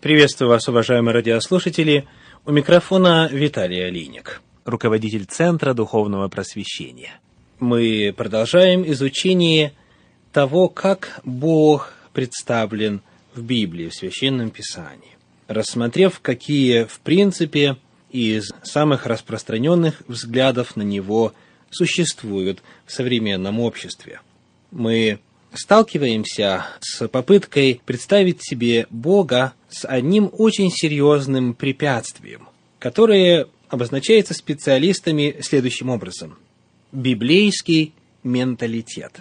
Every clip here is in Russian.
Приветствую вас, уважаемые радиослушатели. У микрофона Виталий Алиник, руководитель Центра Духовного Просвещения. Мы продолжаем изучение того, как Бог представлен в Библии, в Священном Писании, рассмотрев, какие, в принципе, из самых распространенных взглядов на Него существуют в современном обществе. Мы сталкиваемся с попыткой представить себе Бога с одним очень серьезным препятствием, которое обозначается специалистами следующим образом. Библейский менталитет.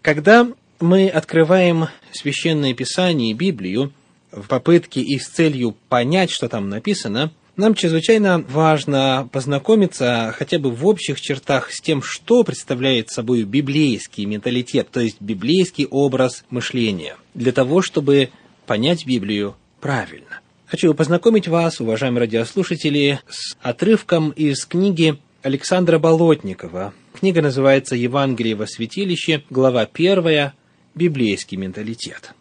Когда мы открываем Священное Писание и Библию в попытке и с целью понять, что там написано – нам чрезвычайно важно познакомиться хотя бы в общих чертах с тем, что представляет собой библейский менталитет, то есть библейский образ мышления, для того, чтобы понять Библию правильно. Хочу познакомить вас, уважаемые радиослушатели, с отрывком из книги Александра Болотникова. Книга называется «Евангелие во святилище», глава 1, «Библейский менталитет».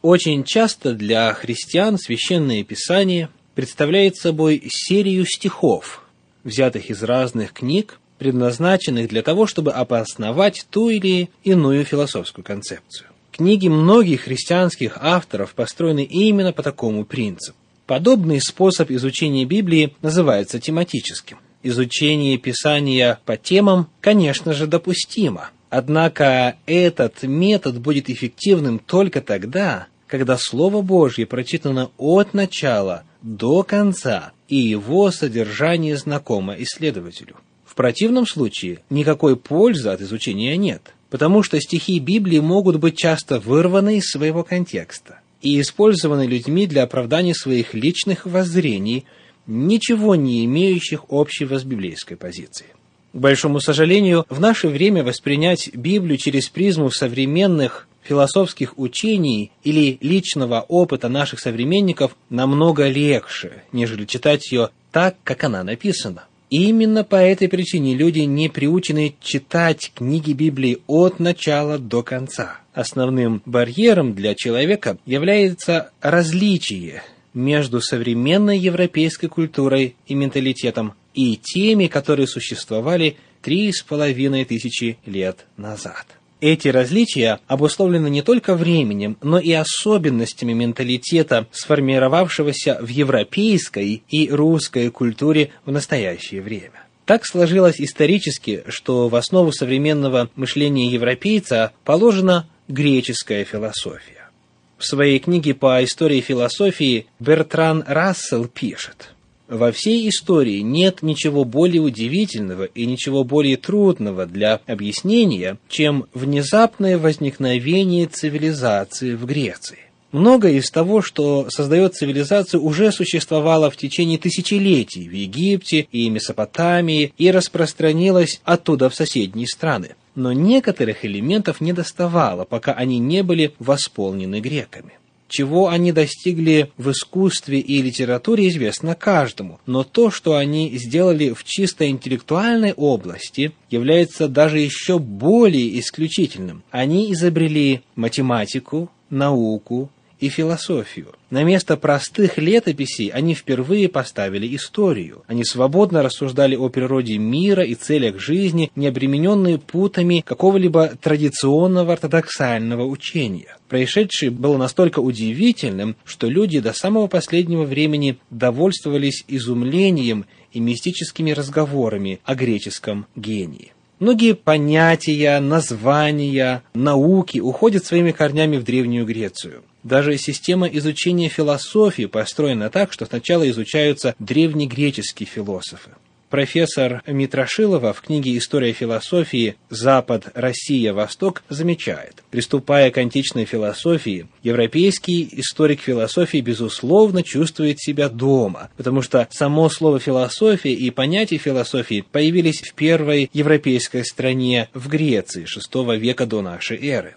Очень часто для христиан Священное Писание – представляет собой серию стихов, взятых из разных книг, предназначенных для того, чтобы обосновать ту или иную философскую концепцию. Книги многих христианских авторов построены именно по такому принципу. Подобный способ изучения Библии называется тематическим. Изучение Писания по темам, конечно же, допустимо. Однако этот метод будет эффективным только тогда, когда Слово Божье прочитано от начала до конца, и его содержание знакомо исследователю. В противном случае никакой пользы от изучения нет, потому что стихи Библии могут быть часто вырваны из своего контекста и использованы людьми для оправдания своих личных воззрений, ничего не имеющих общего с библейской позицией. К большому сожалению, в наше время воспринять Библию через призму современных философских учений или личного опыта наших современников намного легче, нежели читать ее так, как она написана. Именно по этой причине люди не приучены читать книги Библии от начала до конца. Основным барьером для человека является различие между современной европейской культурой и менталитетом и теми, которые существовали три с половиной тысячи лет назад. Эти различия обусловлены не только временем, но и особенностями менталитета, сформировавшегося в европейской и русской культуре в настоящее время. Так сложилось исторически, что в основу современного мышления европейца положена греческая философия. В своей книге по истории философии Бертран Рассел пишет – во всей истории нет ничего более удивительного и ничего более трудного для объяснения, чем внезапное возникновение цивилизации в Греции. Многое из того, что создает цивилизацию, уже существовало в течение тысячелетий в Египте и Месопотамии и распространилось оттуда в соседние страны. Но некоторых элементов не доставало, пока они не были восполнены греками. Чего они достигли в искусстве и литературе, известно каждому, но то, что они сделали в чисто интеллектуальной области, является даже еще более исключительным. Они изобрели математику, науку, и философию. На место простых летописей они впервые поставили историю. Они свободно рассуждали о природе мира и целях жизни, не обремененные путами какого-либо традиционного ортодоксального учения. Происшедшее было настолько удивительным, что люди до самого последнего времени довольствовались изумлением и мистическими разговорами о греческом гении. Многие понятия, названия, науки уходят своими корнями в Древнюю Грецию. Даже система изучения философии построена так, что сначала изучаются древнегреческие философы. Профессор Митрошилова в книге «История философии. Запад, Россия, Восток» замечает, приступая к античной философии, европейский историк философии, безусловно, чувствует себя дома, потому что само слово «философия» и понятие философии появились в первой европейской стране в Греции VI века до нашей эры.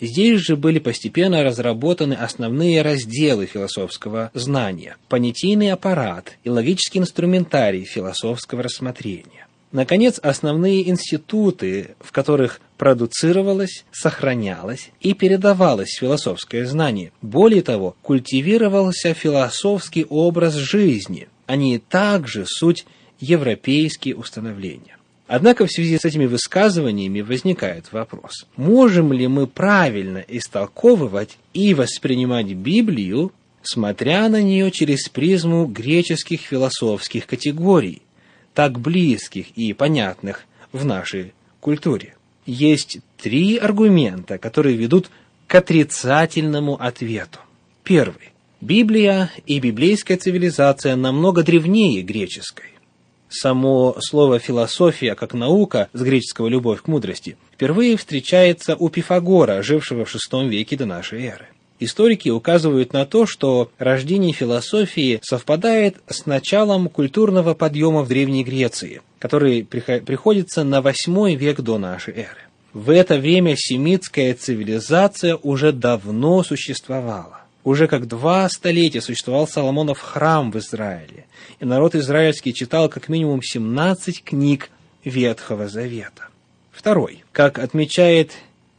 Здесь же были постепенно разработаны основные разделы философского знания, понятийный аппарат и логический инструментарий философского рассмотрения. Наконец, основные институты, в которых продуцировалось, сохранялось и передавалось философское знание. Более того, культивировался философский образ жизни. Они также суть европейские установления. Однако в связи с этими высказываниями возникает вопрос, можем ли мы правильно истолковывать и воспринимать Библию, смотря на нее через призму греческих философских категорий, так близких и понятных в нашей культуре. Есть три аргумента, которые ведут к отрицательному ответу. Первый. Библия и библейская цивилизация намного древнее греческой само слово «философия» как наука с греческого «любовь к мудрости» впервые встречается у Пифагора, жившего в VI веке до нашей эры. Историки указывают на то, что рождение философии совпадает с началом культурного подъема в Древней Греции, который приходится на VIII век до нашей эры. В это время семитская цивилизация уже давно существовала. Уже как два столетия существовал Соломонов храм в Израиле, и народ израильский читал как минимум 17 книг Ветхого Завета. Второй. Как отмечает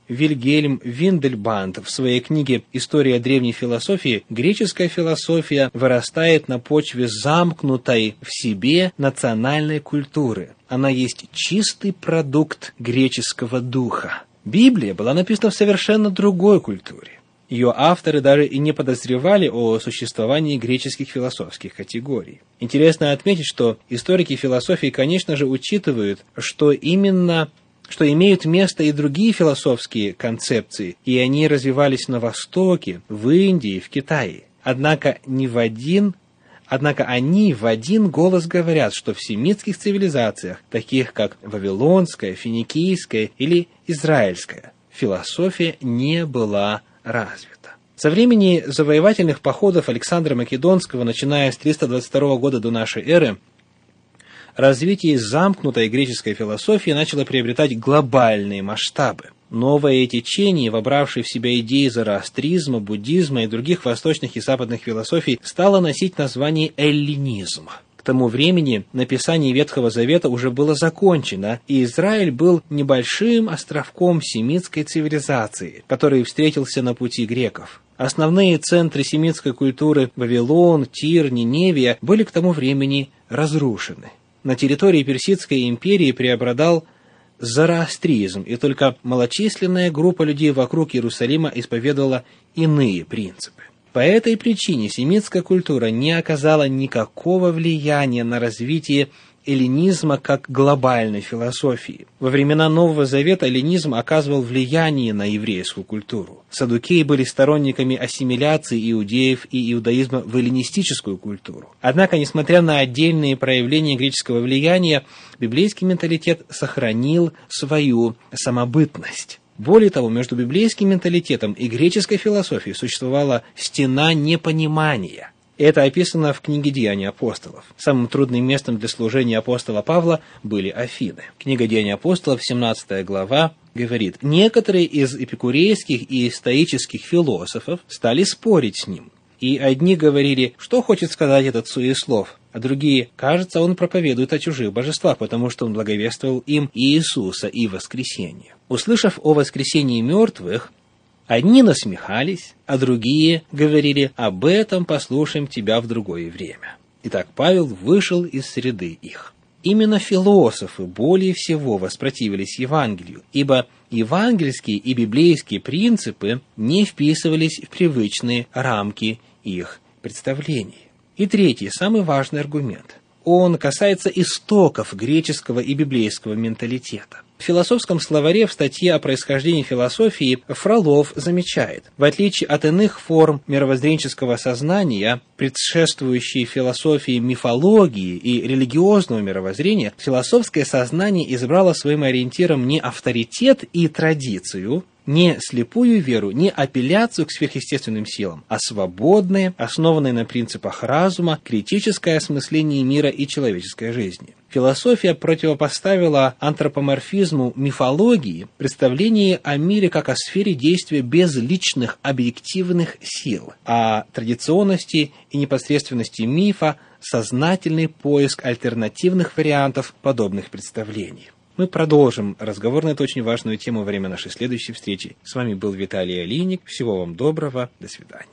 Вильгельм Виндельбанд в своей книге «История древней философии», греческая философия вырастает на почве замкнутой в себе национальной культуры. Она есть чистый продукт греческого духа. Библия была написана в совершенно другой культуре. Ее авторы даже и не подозревали о существовании греческих философских категорий. Интересно отметить, что историки философии, конечно же, учитывают, что именно что имеют место и другие философские концепции, и они развивались на Востоке, в Индии, в Китае. Однако ни в один Однако они в один голос говорят, что в семитских цивилизациях, таких как Вавилонская, Финикийская или Израильская, философия не была развита. Со времени завоевательных походов Александра Македонского, начиная с 322 года до нашей эры, развитие замкнутой греческой философии начало приобретать глобальные масштабы. Новое течение, вобравшее в себя идеи зороастризма, буддизма и других восточных и западных философий, стало носить название эллинизм – к тому времени написание Ветхого Завета уже было закончено, и Израиль был небольшим островком семитской цивилизации, который встретился на пути греков. Основные центры семитской культуры Вавилон, Тир, Ниневия были к тому времени разрушены. На территории Персидской империи преобладал зороастризм, и только малочисленная группа людей вокруг Иерусалима исповедовала иные принципы. По этой причине семитская культура не оказала никакого влияния на развитие эллинизма как глобальной философии. Во времена Нового Завета эллинизм оказывал влияние на еврейскую культуру. Садукеи были сторонниками ассимиляции иудеев и иудаизма в эллинистическую культуру. Однако, несмотря на отдельные проявления греческого влияния, библейский менталитет сохранил свою самобытность. Более того, между библейским менталитетом и греческой философией существовала стена непонимания. Это описано в книге «Деяния апостолов». Самым трудным местом для служения апостола Павла были Афины. Книга «Деяния апостолов», 17 глава, говорит, «Некоторые из эпикурейских и стоических философов стали спорить с ним, и одни говорили, что хочет сказать этот суеслов, а другие, кажется, он проповедует о чужих божествах, потому что он благовествовал им Иисуса и воскресение. Услышав о воскресении мертвых, одни насмехались, а другие говорили, об этом послушаем тебя в другое время. Итак, Павел вышел из среды их. Именно философы более всего воспротивились Евангелию, ибо евангельские и библейские принципы не вписывались в привычные рамки их представлений. И третий, самый важный аргумент. Он касается истоков греческого и библейского менталитета. В философском словаре в статье о происхождении философии Фролов замечает, в отличие от иных форм мировоззренческого сознания, предшествующей философии мифологии и религиозного мировоззрения, философское сознание избрало своим ориентиром не авторитет и традицию, не слепую веру, не апелляцию к сверхъестественным силам, а свободное, основанное на принципах разума, критическое осмысление мира и человеческой жизни. Философия противопоставила антропоморфизму мифологии представление о мире как о сфере действия без личных объективных сил, а традиционности и непосредственности мифа сознательный поиск альтернативных вариантов подобных представлений. Мы продолжим разговор на эту очень важную тему во время нашей следующей встречи. С вами был Виталий Алиник. Всего вам доброго. До свидания.